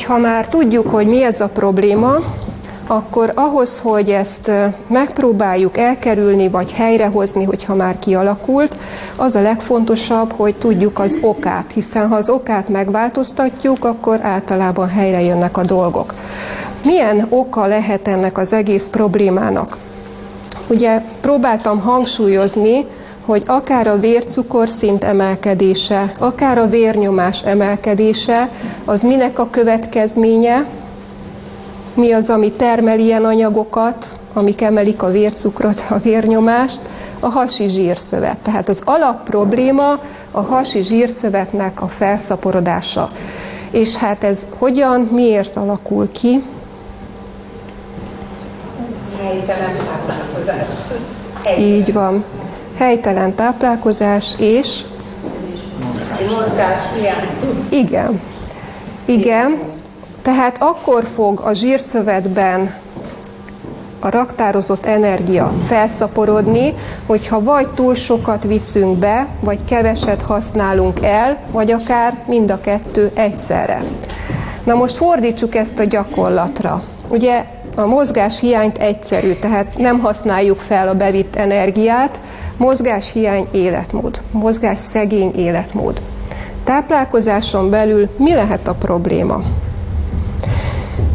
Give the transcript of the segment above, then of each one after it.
Hogyha már tudjuk, hogy mi ez a probléma, akkor ahhoz, hogy ezt megpróbáljuk elkerülni, vagy helyrehozni, hogyha már kialakult, az a legfontosabb, hogy tudjuk az okát, hiszen ha az okát megváltoztatjuk, akkor általában helyre jönnek a dolgok. Milyen oka lehet ennek az egész problémának? Ugye próbáltam hangsúlyozni, hogy akár a vércukorszint emelkedése, akár a vérnyomás emelkedése, az minek a következménye, mi az, ami termel ilyen anyagokat, amik emelik a vércukrot, a vérnyomást, a hasi zsírszövet. Tehát az alap probléma a hasi zsírszövetnek a felszaporodása. És hát ez hogyan, miért alakul ki? Helytelen táplálkozás. Így van. Helytelen táplálkozás és... Mozgás hiány. Igen. Igen. Tehát akkor fog a zsírszövetben a raktározott energia felszaporodni, hogyha vagy túl sokat viszünk be, vagy keveset használunk el, vagy akár mind a kettő egyszerre. Na most fordítsuk ezt a gyakorlatra. Ugye a mozgás hiányt egyszerű, tehát nem használjuk fel a bevitt energiát, mozgás hiány életmód, mozgás szegény életmód. Táplálkozáson belül mi lehet a probléma?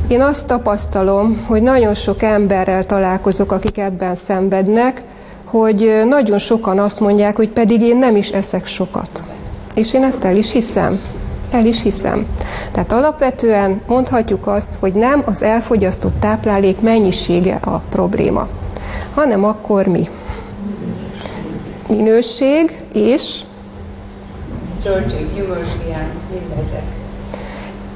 Én azt tapasztalom, hogy nagyon sok emberrel találkozok, akik ebben szenvednek, hogy nagyon sokan azt mondják, hogy pedig én nem is eszek sokat. És én ezt el is hiszem. El is hiszem. Tehát alapvetően mondhatjuk azt, hogy nem az elfogyasztott táplálék mennyisége a probléma, hanem akkor mi. Minőség és Zöldség, gyümölcshiány, mindezek.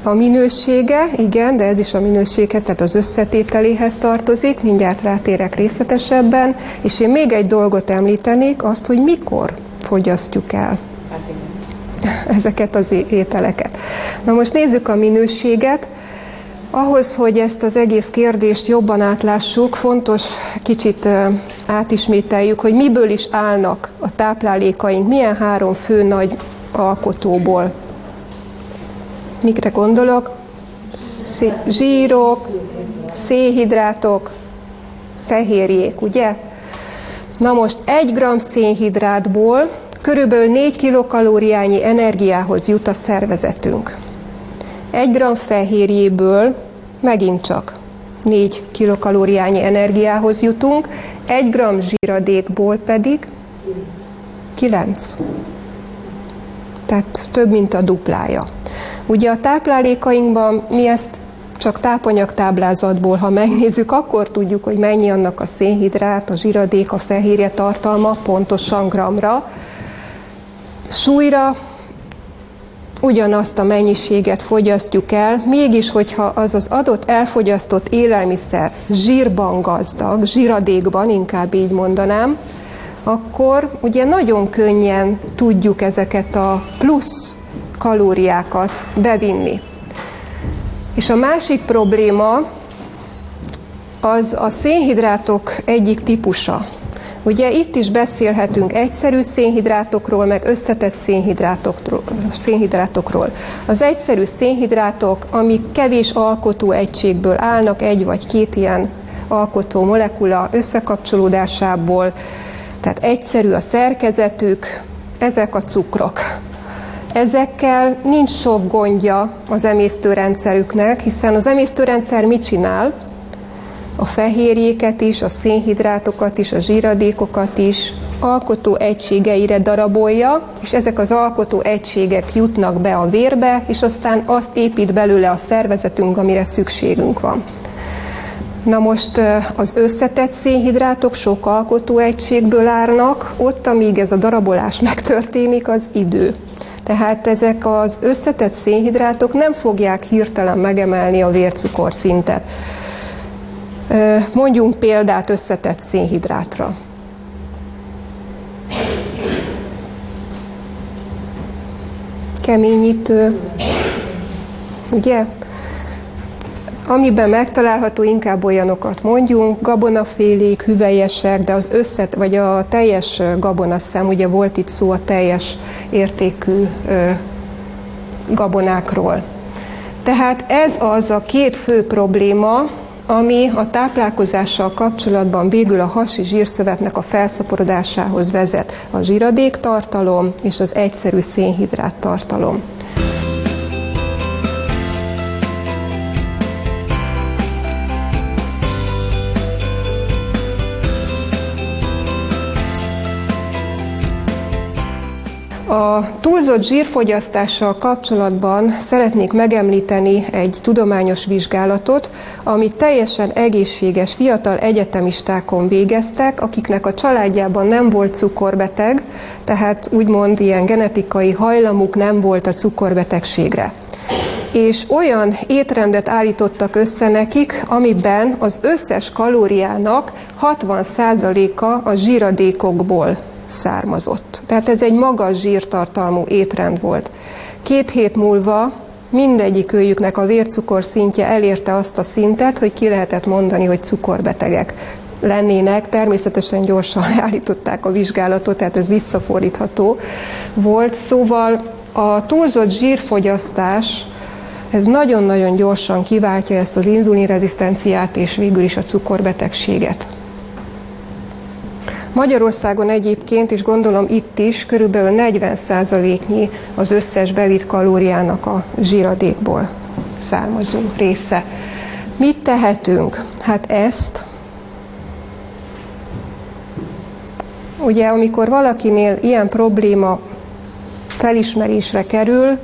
A minősége, igen, de ez is a minőséghez, tehát az összetételéhez tartozik, mindjárt rátérek részletesebben, és én még egy dolgot említenék, azt, hogy mikor fogyasztjuk el Hát igen. ezeket az ételeket. Na most nézzük a minőséget. Ahhoz, hogy ezt az egész kérdést jobban átlássuk, fontos kicsit átismételjük, hogy miből is állnak a táplálékaink, milyen három fő nagy alkotóból Mikre gondolok? Szé- zsírok, szénhidrátok, fehérjék, ugye? Na most egy gram szénhidrátból körülbelül 4 kilokalóriányi energiához jut a szervezetünk. Egy gram fehérjéből megint csak 4 kilokalóriányi energiához jutunk, egy gram zsíradékból pedig 9. Tehát több, mint a duplája. Ugye a táplálékainkban mi ezt csak tápanyagtáblázatból, ha megnézzük, akkor tudjuk, hogy mennyi annak a szénhidrát, a zsíradék, a fehérje tartalma pontosan gramra. Súlyra ugyanazt a mennyiséget fogyasztjuk el, mégis, hogyha az az adott elfogyasztott élelmiszer zsírban gazdag, zsíradékban, inkább így mondanám, akkor ugye nagyon könnyen tudjuk ezeket a plusz kalóriákat bevinni. És a másik probléma az a szénhidrátok egyik típusa. Ugye itt is beszélhetünk egyszerű szénhidrátokról, meg összetett szénhidrátokról. Az egyszerű szénhidrátok, amik kevés alkotó egységből állnak, egy vagy két ilyen alkotó molekula összekapcsolódásából, tehát egyszerű a szerkezetük, ezek a cukrok. Ezekkel nincs sok gondja az emésztőrendszerüknek, hiszen az emésztőrendszer mit csinál? A fehérjéket is, a szénhidrátokat is, a zsíradékokat is alkotó egységeire darabolja, és ezek az alkotó egységek jutnak be a vérbe, és aztán azt épít belőle a szervezetünk, amire szükségünk van. Na most az összetett szénhidrátok sok alkotó egységből állnak, ott, amíg ez a darabolás megtörténik, az idő. Tehát ezek az összetett szénhidrátok nem fogják hirtelen megemelni a vércukorszintet. Mondjunk példát összetett szénhidrátra. Keményítő, ugye? Amiben megtalálható, inkább olyanokat mondjunk, gabonafélék, hüvelyesek, de az összet, vagy a teljes gabonaszem, ugye volt itt szó a teljes értékű gabonákról. Tehát ez az a két fő probléma, ami a táplálkozással kapcsolatban végül a hasi zsírszövetnek a felszaporodásához vezet. A zsíradéktartalom és az egyszerű szénhidrát tartalom. A túlzott zsírfogyasztással kapcsolatban szeretnék megemlíteni egy tudományos vizsgálatot, amit teljesen egészséges fiatal egyetemistákon végeztek, akiknek a családjában nem volt cukorbeteg, tehát úgymond ilyen genetikai hajlamuk nem volt a cukorbetegségre. És olyan étrendet állítottak össze nekik, amiben az összes kalóriának 60%-a a zsíradékokból származott. Tehát ez egy magas zsírtartalmú étrend volt. Két hét múlva mindegyik őjüknek a vércukor szintje elérte azt a szintet, hogy ki lehetett mondani, hogy cukorbetegek lennének. Természetesen gyorsan állították a vizsgálatot, tehát ez visszafordítható volt. Szóval a túlzott zsírfogyasztás ez nagyon-nagyon gyorsan kiváltja ezt az inzulinrezisztenciát és végül is a cukorbetegséget. Magyarországon egyébként, és gondolom itt is, körülbelül 40%-nyi az összes bevitt kalóriának a zsíradékból származó része. Mit tehetünk? Hát ezt, ugye amikor valakinél ilyen probléma felismerésre kerül,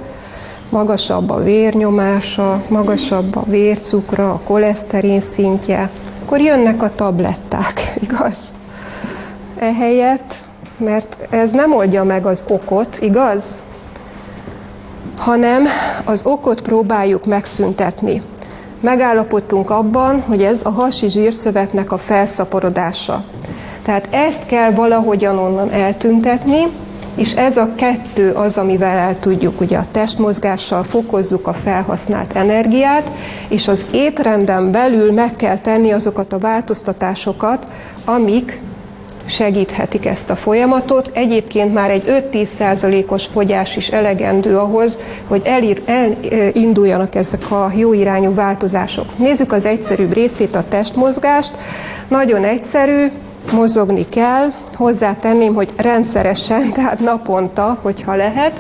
magasabb a vérnyomása, magasabb a vércukra, a koleszterin szintje, akkor jönnek a tabletták, igaz? Ehelyett, mert ez nem oldja meg az okot, igaz? Hanem az okot próbáljuk megszüntetni. Megállapodtunk abban, hogy ez a hasi zsírszövetnek a felszaporodása. Tehát ezt kell valahogyan onnan eltüntetni, és ez a kettő az, amivel el tudjuk, ugye a testmozgással fokozzuk a felhasznált energiát, és az étrenden belül meg kell tenni azokat a változtatásokat, amik segíthetik ezt a folyamatot. Egyébként már egy 5-10 százalékos fogyás is elegendő ahhoz, hogy elír, elinduljanak ezek a jó irányú változások. Nézzük az egyszerűbb részét, a testmozgást. Nagyon egyszerű, mozogni kell, hozzátenném, hogy rendszeresen, tehát naponta, hogyha lehet,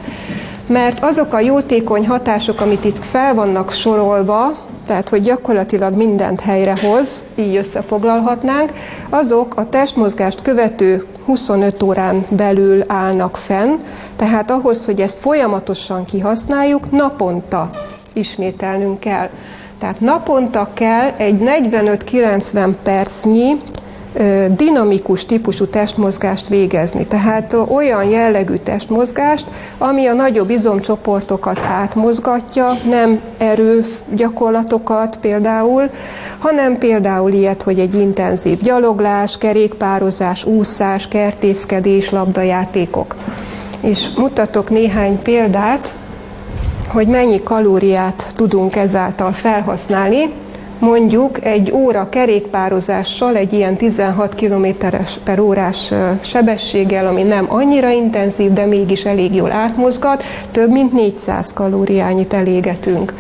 mert azok a jótékony hatások, amit itt fel vannak sorolva, tehát hogy gyakorlatilag mindent helyrehoz, így összefoglalhatnánk, azok a testmozgást követő 25 órán belül állnak fenn, tehát ahhoz, hogy ezt folyamatosan kihasználjuk, naponta ismételnünk kell. Tehát naponta kell egy 45-90 percnyi dinamikus típusú testmozgást végezni. Tehát olyan jellegű testmozgást, ami a nagyobb izomcsoportokat átmozgatja, nem erőgyakorlatokat például, hanem például ilyet, hogy egy intenzív gyaloglás, kerékpározás, úszás, kertészkedés, labdajátékok. És mutatok néhány példát, hogy mennyi kalóriát tudunk ezáltal felhasználni, mondjuk egy óra kerékpározással, egy ilyen 16 km per órás sebességgel, ami nem annyira intenzív, de mégis elég jól átmozgat, több mint 400 kalóriányit elégetünk.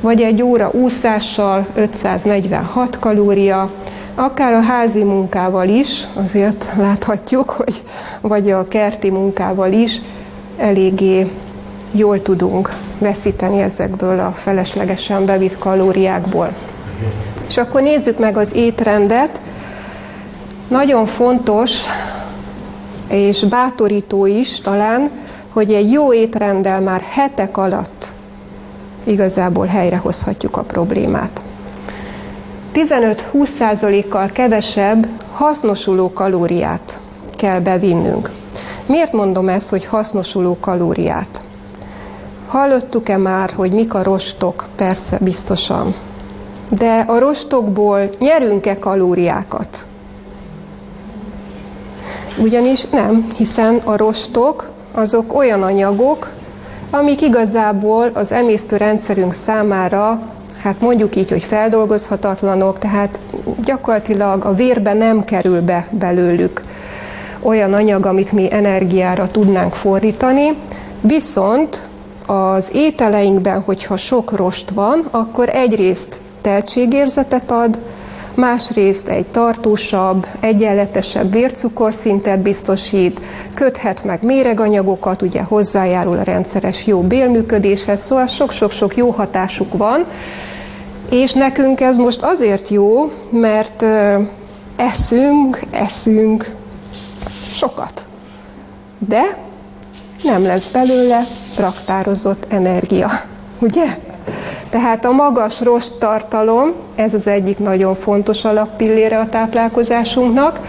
Vagy egy óra úszással 546 kalória, akár a házi munkával is, azért láthatjuk, hogy vagy a kerti munkával is eléggé jól tudunk veszíteni ezekből a feleslegesen bevitt kalóriákból. És akkor nézzük meg az étrendet. Nagyon fontos, és bátorító is talán, hogy egy jó étrenddel már hetek alatt igazából helyrehozhatjuk a problémát. 15-20%-kal kevesebb hasznosuló kalóriát kell bevinnünk. Miért mondom ezt, hogy hasznosuló kalóriát? Hallottuk-e már, hogy mik a rostok? Persze, biztosan de a rostokból nyerünk-e kalóriákat? Ugyanis nem, hiszen a rostok azok olyan anyagok, amik igazából az emésztőrendszerünk számára, hát mondjuk így, hogy feldolgozhatatlanok, tehát gyakorlatilag a vérbe nem kerül be belőlük olyan anyag, amit mi energiára tudnánk fordítani, viszont az ételeinkben, hogyha sok rost van, akkor egyrészt teltségérzetet ad, másrészt egy tartósabb, egyenletesebb vércukorszintet biztosít, köthet meg méreganyagokat, ugye hozzájárul a rendszeres jó bélműködéshez, szóval sok-sok-sok jó hatásuk van, és nekünk ez most azért jó, mert eszünk, eszünk sokat. De nem lesz belőle raktározott energia, ugye? Tehát a magas rost tartalom, ez az egyik nagyon fontos alappillére a táplálkozásunknak,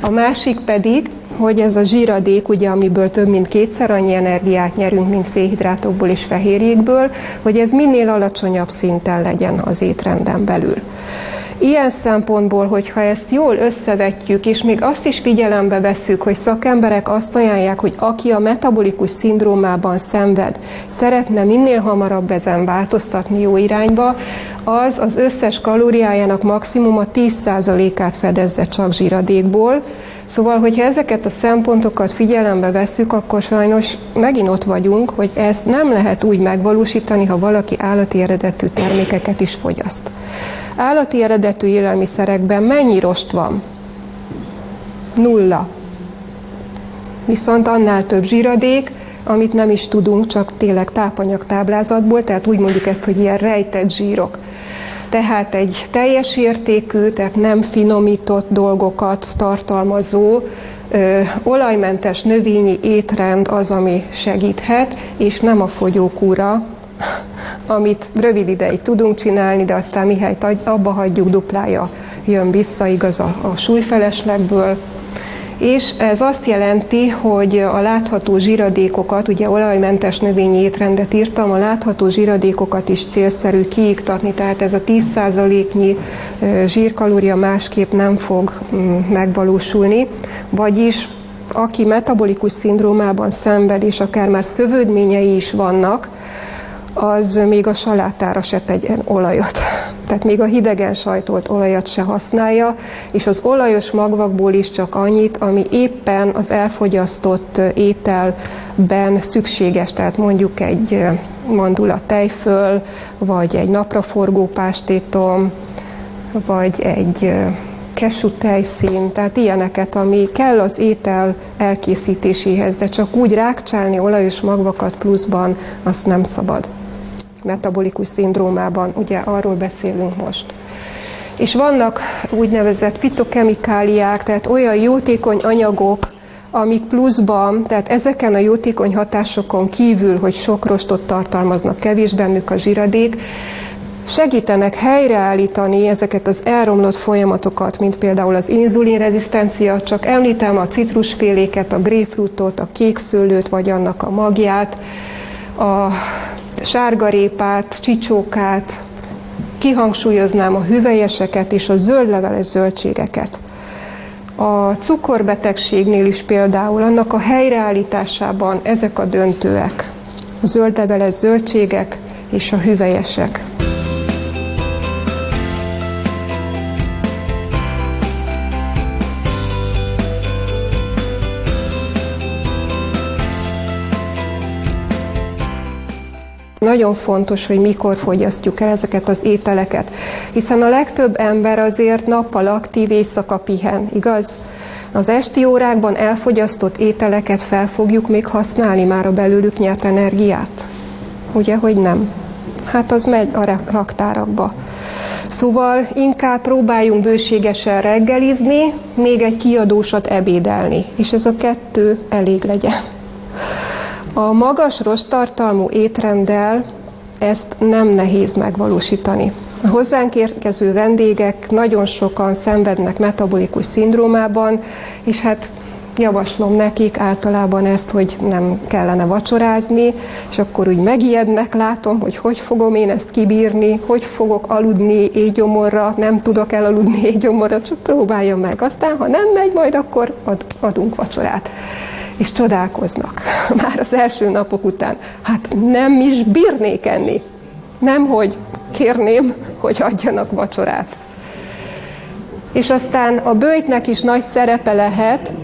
a másik pedig, hogy ez a zsíradék, ugye, amiből több mint kétszer annyi energiát nyerünk, mint szénhidrátokból és fehérjékből, hogy ez minél alacsonyabb szinten legyen az étrenden belül. Ilyen szempontból, hogyha ezt jól összevetjük, és még azt is figyelembe vesszük, hogy szakemberek azt ajánlják, hogy aki a metabolikus szindrómában szenved, szeretne minél hamarabb ezen változtatni jó irányba, az az összes kalóriájának maximum a 10%-át fedezze csak zsíradékból, Szóval, hogyha ezeket a szempontokat figyelembe vesszük, akkor sajnos megint ott vagyunk, hogy ezt nem lehet úgy megvalósítani, ha valaki állati eredetű termékeket is fogyaszt. Állati eredetű élelmiszerekben mennyi rost van? Nulla. Viszont annál több zsíradék, amit nem is tudunk, csak tényleg tápanyag táblázatból, tehát úgy mondjuk ezt, hogy ilyen rejtett zsírok. Tehát egy teljes értékű, tehát nem finomított dolgokat tartalmazó ö, olajmentes növényi étrend az, ami segíthet, és nem a fogyókúra, amit rövid ideig tudunk csinálni, de aztán mihelyt abba hagyjuk, duplája jön vissza, igaz a, a súlyfeleslegből, és ez azt jelenti, hogy a látható zsíradékokat, ugye olajmentes növényi étrendet írtam, a látható zsíradékokat is célszerű kiiktatni, tehát ez a 10%-nyi zsírkalória másképp nem fog mm, megvalósulni, vagyis aki metabolikus szindrómában szenved, és akár már szövődményei is vannak, az még a salátára se tegyen olajat. Tehát még a hidegen sajtolt olajat se használja, és az olajos magvakból is csak annyit, ami éppen az elfogyasztott ételben szükséges, tehát mondjuk egy mandula tejföl, vagy egy napraforgó pástétom, vagy egy kesú tejszín, tehát ilyeneket, ami kell az étel elkészítéséhez, de csak úgy rákcsálni olajos magvakat pluszban, azt nem szabad metabolikus szindrómában, ugye arról beszélünk most. És vannak úgynevezett fitokemikáliák, tehát olyan jótékony anyagok, amik pluszban, tehát ezeken a jótékony hatásokon kívül, hogy sok rostot tartalmaznak, kevés bennük a zsiradék, segítenek helyreállítani ezeket az elromlott folyamatokat, mint például az inzulinrezisztencia, csak említem a citrusféléket, a grapefruitot, a kékszőlőt, vagy annak a magját, a sárgarépát, csicsókát, kihangsúlyoznám a hüvelyeseket és a zöldleveles zöldségeket. A cukorbetegségnél is például annak a helyreállításában ezek a döntőek. A zöldleveles zöldségek és a hüvelyesek. Nagyon fontos, hogy mikor fogyasztjuk el ezeket az ételeket, hiszen a legtöbb ember azért nappal aktív, éjszaka pihen, igaz? Az esti órákban elfogyasztott ételeket fel fogjuk még használni már a belőlük nyert energiát? Ugye, hogy nem? Hát az megy a raktárakba. Szóval inkább próbáljunk bőségesen reggelizni, még egy kiadósat ebédelni, és ez a kettő elég legyen. A magas rosttartalmú étrenddel ezt nem nehéz megvalósítani. A hozzánk érkező vendégek nagyon sokan szenvednek metabolikus szindrómában, és hát javaslom nekik általában ezt, hogy nem kellene vacsorázni, és akkor úgy megijednek, látom, hogy hogy fogom én ezt kibírni, hogy fogok aludni éjgyomorra, nem tudok elaludni éjgyomorra, csak próbáljam meg. Aztán, ha nem megy, majd akkor ad, adunk vacsorát és csodálkoznak már az első napok után. Hát nem is bírnék enni. Nem, hogy kérném, hogy adjanak vacsorát. És aztán a bőjtnek is nagy szerepe lehet,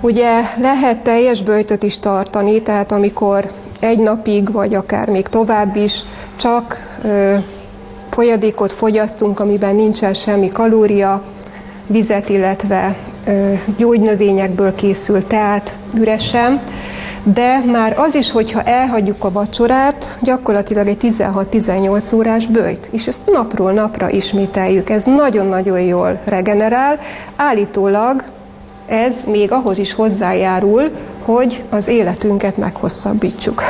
ugye lehet teljes bőjtöt is tartani, tehát amikor egy napig, vagy akár még tovább is csak folyadékot fogyasztunk, amiben nincsen semmi kalória, vizet, illetve gyógynövényekből készült teát üresen, de már az is, hogyha elhagyjuk a vacsorát, gyakorlatilag egy 16-18 órás bőjt, és ezt napról napra ismételjük. Ez nagyon-nagyon jól regenerál. Állítólag ez még ahhoz is hozzájárul, hogy az életünket meghosszabbítsuk.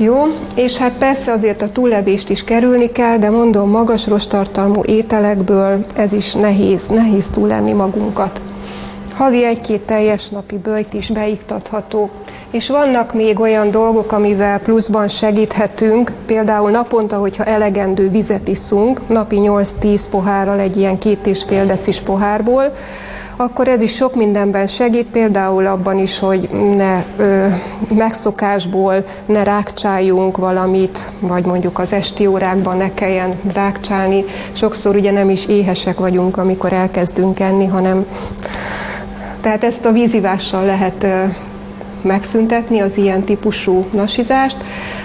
Jó, és hát persze azért a túllevést is kerülni kell, de mondom, magas rostartalmú ételekből ez is nehéz, nehéz túl lenni magunkat. Havi egy-két teljes napi bőjt is beiktatható. És vannak még olyan dolgok, amivel pluszban segíthetünk, például naponta, hogyha elegendő vizet iszunk, napi 8-10 pohárral egy ilyen két és fél decis pohárból, akkor ez is sok mindenben segít, például abban is, hogy ne ö, megszokásból ne rákcsáljunk valamit, vagy mondjuk az esti órákban ne kelljen rákcsálni. Sokszor ugye nem is éhesek vagyunk, amikor elkezdünk enni, hanem tehát ezt a vízivással lehet ö, megszüntetni, az ilyen típusú nasizást.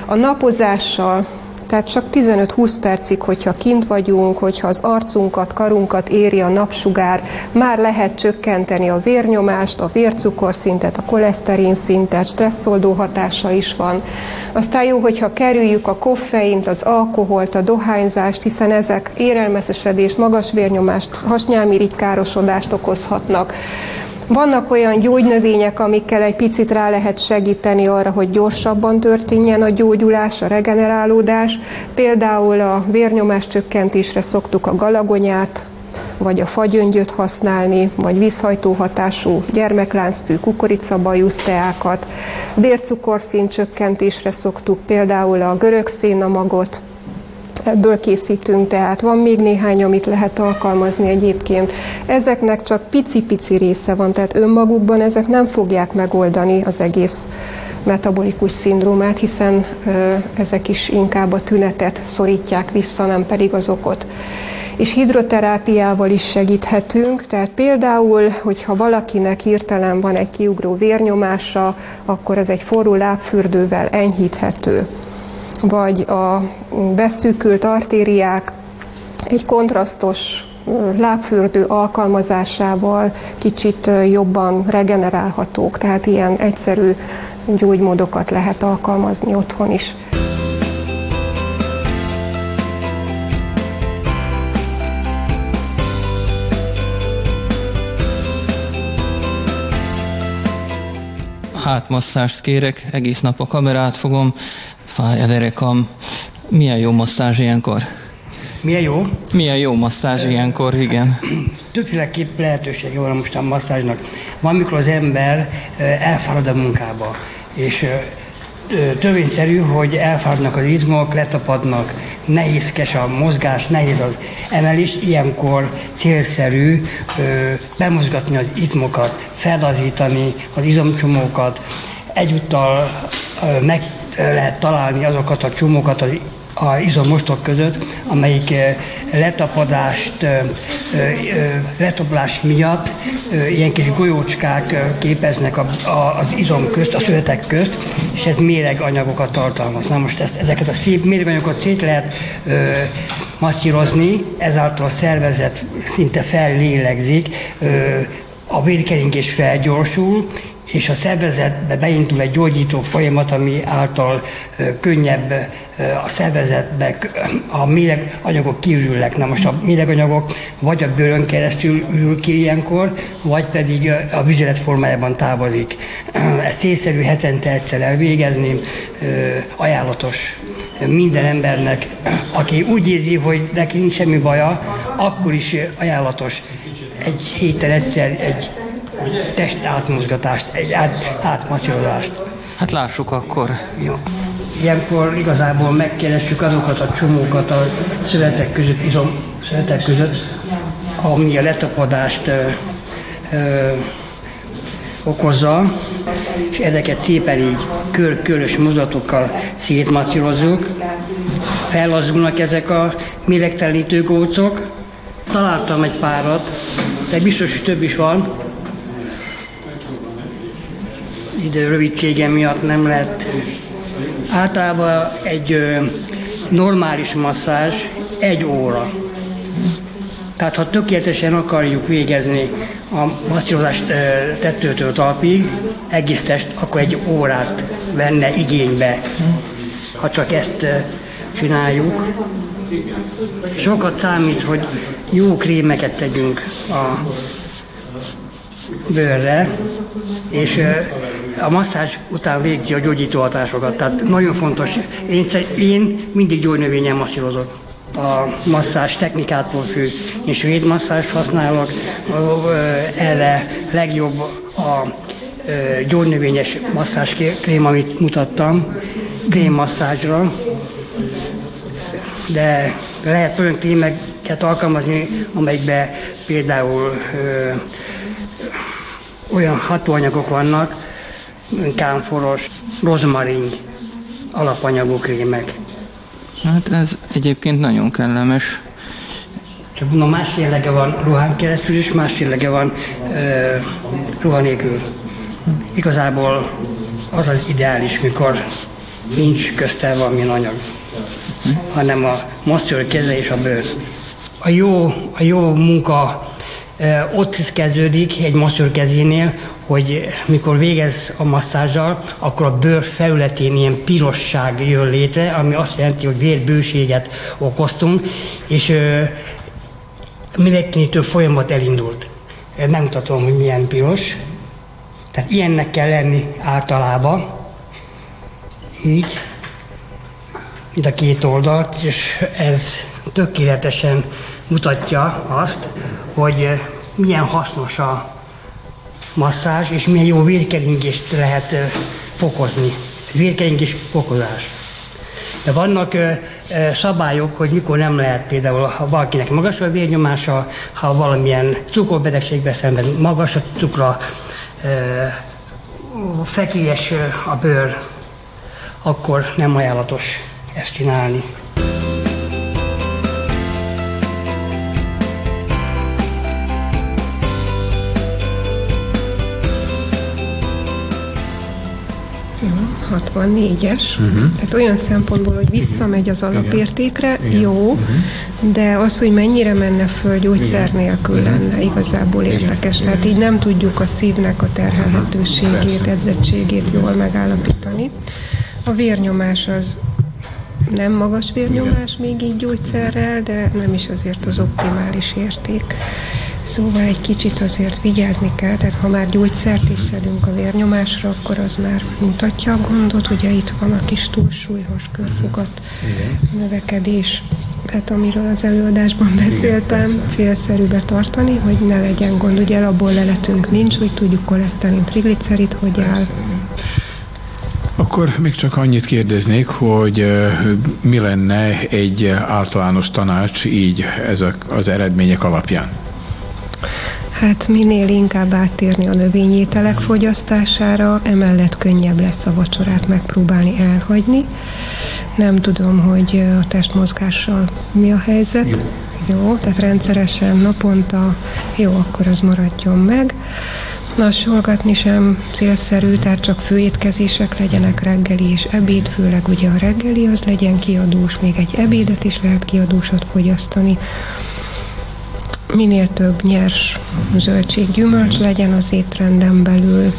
A napozással tehát csak 15-20 percig, hogyha kint vagyunk, hogyha az arcunkat, karunkat éri a napsugár, már lehet csökkenteni a vérnyomást, a vércukorszintet, a koleszterin szintet, stresszoldó hatása is van. Aztán jó, hogyha kerüljük a koffeint, az alkoholt, a dohányzást, hiszen ezek érelmeszesedést, magas vérnyomást, hasnyálmirigy okozhatnak. Vannak olyan gyógynövények, amikkel egy picit rá lehet segíteni arra, hogy gyorsabban történjen a gyógyulás, a regenerálódás. Például a vérnyomás csökkentésre szoktuk a galagonyát, vagy a fagyöngyöt használni, vagy vízhajtó hatású gyermekláncfű kukoricabajusz teákat. Vércukorszint csökkentésre szoktuk például a görög szénamagot, ebből készítünk, tehát van még néhány, amit lehet alkalmazni egyébként. Ezeknek csak pici-pici része van, tehát önmagukban ezek nem fogják megoldani az egész metabolikus szindrómát, hiszen ezek is inkább a tünetet szorítják vissza, nem pedig az okot és hidroterápiával is segíthetünk, tehát például, hogyha valakinek hirtelen van egy kiugró vérnyomása, akkor ez egy forró lábfürdővel enyhíthető vagy a beszűkült artériák egy kontrasztos lábfürdő alkalmazásával kicsit jobban regenerálhatók, tehát ilyen egyszerű gyógymódokat lehet alkalmazni otthon is. hátmasszást kérek, egész nap a kamerát fogom Fáj a derekam. Milyen jó masszázs ilyenkor? Milyen jó? Milyen jó masszázs ilyenkor, igen. Többféleképp lehetőség van most a masszázsnak. Van, mikor az ember elfárad a munkába, és törvényszerű, hogy elfáradnak az izmok, letapadnak, nehézkes a mozgás, nehéz az emelés, ilyenkor célszerű bemozgatni az izmokat, felazítani az izomcsomókat, egyúttal meg lehet találni azokat a csomókat az a izomostok között, amelyik letapadást, letapadás miatt ilyen kis golyócskák képeznek az izom közt, a szövetek közt, és ez méreganyagokat tartalmaz. Na most ezt, ezeket a szép méreganyagokat szét lehet masszírozni, ezáltal a szervezet szinte fellélegzik, a vérkeringés felgyorsul, és a szervezetbe beindul egy gyógyító folyamat, ami által könnyebb a szervezetbe a méreganyagok kiürülnek. Na most a méreganyagok vagy a bőrön keresztül ürül ki ilyenkor, vagy pedig a vizsgálat formájában távozik. Ezt szélszerű hetente egyszer elvégezni, ajánlatos minden embernek, aki úgy érzi, hogy neki nincs semmi baja, akkor is ajánlatos egy héten egyszer egy test átmozgatást, egy át, átmacsirozást. Hát lássuk akkor. Jó. Ilyenkor igazából megkeressük azokat a csomókat a szövetek között, izom szövetek között, ami a letapadást ö, ö, okozza, és ezeket szépen így kör, körös mozdulatokkal szétmasszírozzuk. Fellazulnak ezek a méregtelenítő gócok. Találtam egy párat, de biztos, hogy több is van, idő rövidsége miatt nem lehet. Általában egy normális masszázs egy óra. Tehát ha tökéletesen akarjuk végezni a masszírozást tettőtől talpig, egész test, akkor egy órát venne igénybe, ha csak ezt csináljuk. Sokat számít, hogy jó krémeket tegyünk a bőrre, és a masszázs után végzi a gyógyító hatásokat. Tehát nagyon fontos. Én, én mindig gyógynövényen masszírozok a masszázs technikától függ. Én svéd masszást használok, erre legjobb a gyógynövényes masszázs krém, amit mutattam, masszázsra, de lehet olyan krémeket alkalmazni, amelyikben például ö, olyan hatóanyagok vannak, kámforos, rozmarin alapanyagú krémek. Hát ez egyébként nagyon kellemes. Csak mondom, más jellege van ruhán keresztül, és más jellege van ö, ruha nélkül. Igazából az az ideális, mikor nincs közte valamilyen anyag, hanem a mozdul keze és a bőr. A jó, a jó munka ott kezdődik egy masször kezénél, hogy mikor végez a masszázsal, akkor a bőr felületén ilyen pirosság jön létre, ami azt jelenti, hogy vérbőséget okoztunk, és mindenkinétől folyamat elindult. Nem mutatom, hogy milyen piros. Tehát ilyennek kell lenni általában. Így. Mind a két oldalt, és ez tökéletesen mutatja azt, hogy milyen hasznos a masszázs, és milyen jó vérkeringést lehet fokozni. Vérkeringés fokozás. De vannak szabályok, hogy mikor nem lehet például, ha valakinek magas a vérnyomása, ha valamilyen cukorbetegségbe szenved, magas a cukra, ö, fekélyes a bőr, akkor nem ajánlatos ezt csinálni. 64-es. Uh-huh. Tehát olyan szempontból, hogy visszamegy az alapértékre, Igen. jó, uh-huh. de az, hogy mennyire menne föl gyógyszer Igen. nélkül uh-huh. lenne igazából érdekes. Igen. Tehát így nem tudjuk a szívnek a terhelhetőségét, edzettségét jól megállapítani. A vérnyomás az nem magas vérnyomás még így gyógyszerrel, de nem is azért az optimális érték. Szóval egy kicsit azért vigyázni kell, tehát ha már gyógyszert is szedünk a vérnyomásra, akkor az már mutatja a gondot, ugye itt van a kis túlsúlyos körfogat növekedés, tehát amiről az előadásban beszéltem, célszerű betartani, hogy ne legyen gond. Ugye abból leletünk nincs, hogy tudjuk koleszterin, triglicerid, hogy áll. Akkor még csak annyit kérdeznék, hogy mi lenne egy általános tanács így ezek az eredmények alapján? Hát minél inkább áttérni a növényételek fogyasztására, emellett könnyebb lesz a vacsorát megpróbálni elhagyni. Nem tudom, hogy a testmozgással mi a helyzet. Jó. Jó, tehát rendszeresen naponta, jó, akkor az maradjon meg. Lassolgatni sem célszerű, tehát csak főétkezések legyenek reggeli és ebéd, főleg ugye a reggeli az legyen kiadós, még egy ebédet is lehet kiadósat fogyasztani minél több nyers zöldség, gyümölcs legyen az étrenden belül,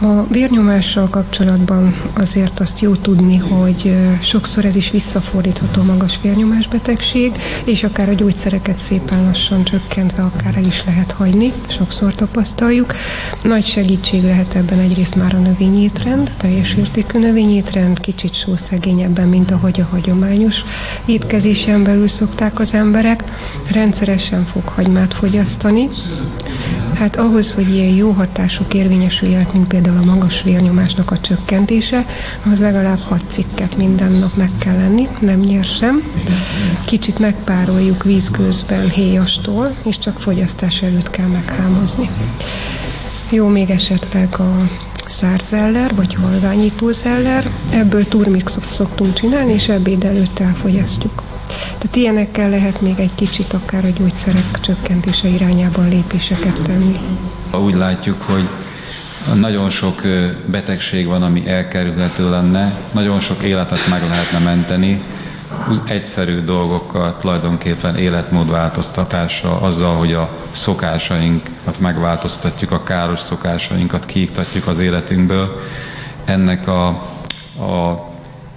a vérnyomással kapcsolatban azért azt jó tudni, hogy sokszor ez is visszafordítható magas vérnyomásbetegség, és akár a gyógyszereket szépen lassan csökkentve akár el is lehet hagyni, sokszor tapasztaljuk. Nagy segítség lehet ebben egyrészt már a növényétrend, teljes értékű növényétrend, kicsit sószegényebben, mint ahogy a hagyományos étkezésen belül szokták az emberek. Rendszeresen fokhagymát fogyasztani, Hát ahhoz, hogy ilyen jó hatások érvényesüljenek, mint például a magas vérnyomásnak a csökkentése, az legalább hat cikket minden nap meg kell lenni, nem nyersem. Kicsit megpároljuk vízgőzben héjastól, és csak fogyasztás előtt kell meghámozni. Jó még esetleg a szárzeller, vagy halványítózeller. Ebből turmixot szoktunk csinálni, és ebéd előtt elfogyasztjuk. Tehát ilyenekkel lehet még egy kicsit akár a gyógyszerek csökkentése irányában lépéseket tenni. Úgy látjuk, hogy Nagyon sok betegség van, ami elkerülhető lenne, nagyon sok életet meg lehetne menteni, egyszerű dolgokkal, tulajdonképpen életmódváltoztatással, azzal, hogy a szokásainkat megváltoztatjuk, a káros szokásainkat kiiktatjuk az életünkből. Ennek a, a,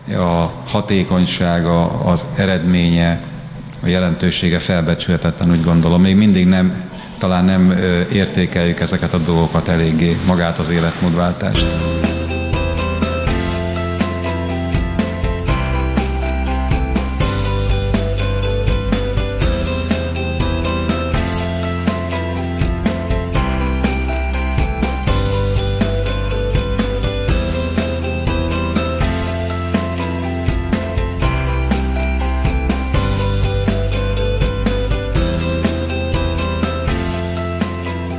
a hatékonysága, az eredménye, a jelentősége felbecsülhetetlen, úgy gondolom. Még mindig nem, talán nem értékeljük ezeket a dolgokat eléggé, magát az életmódváltást.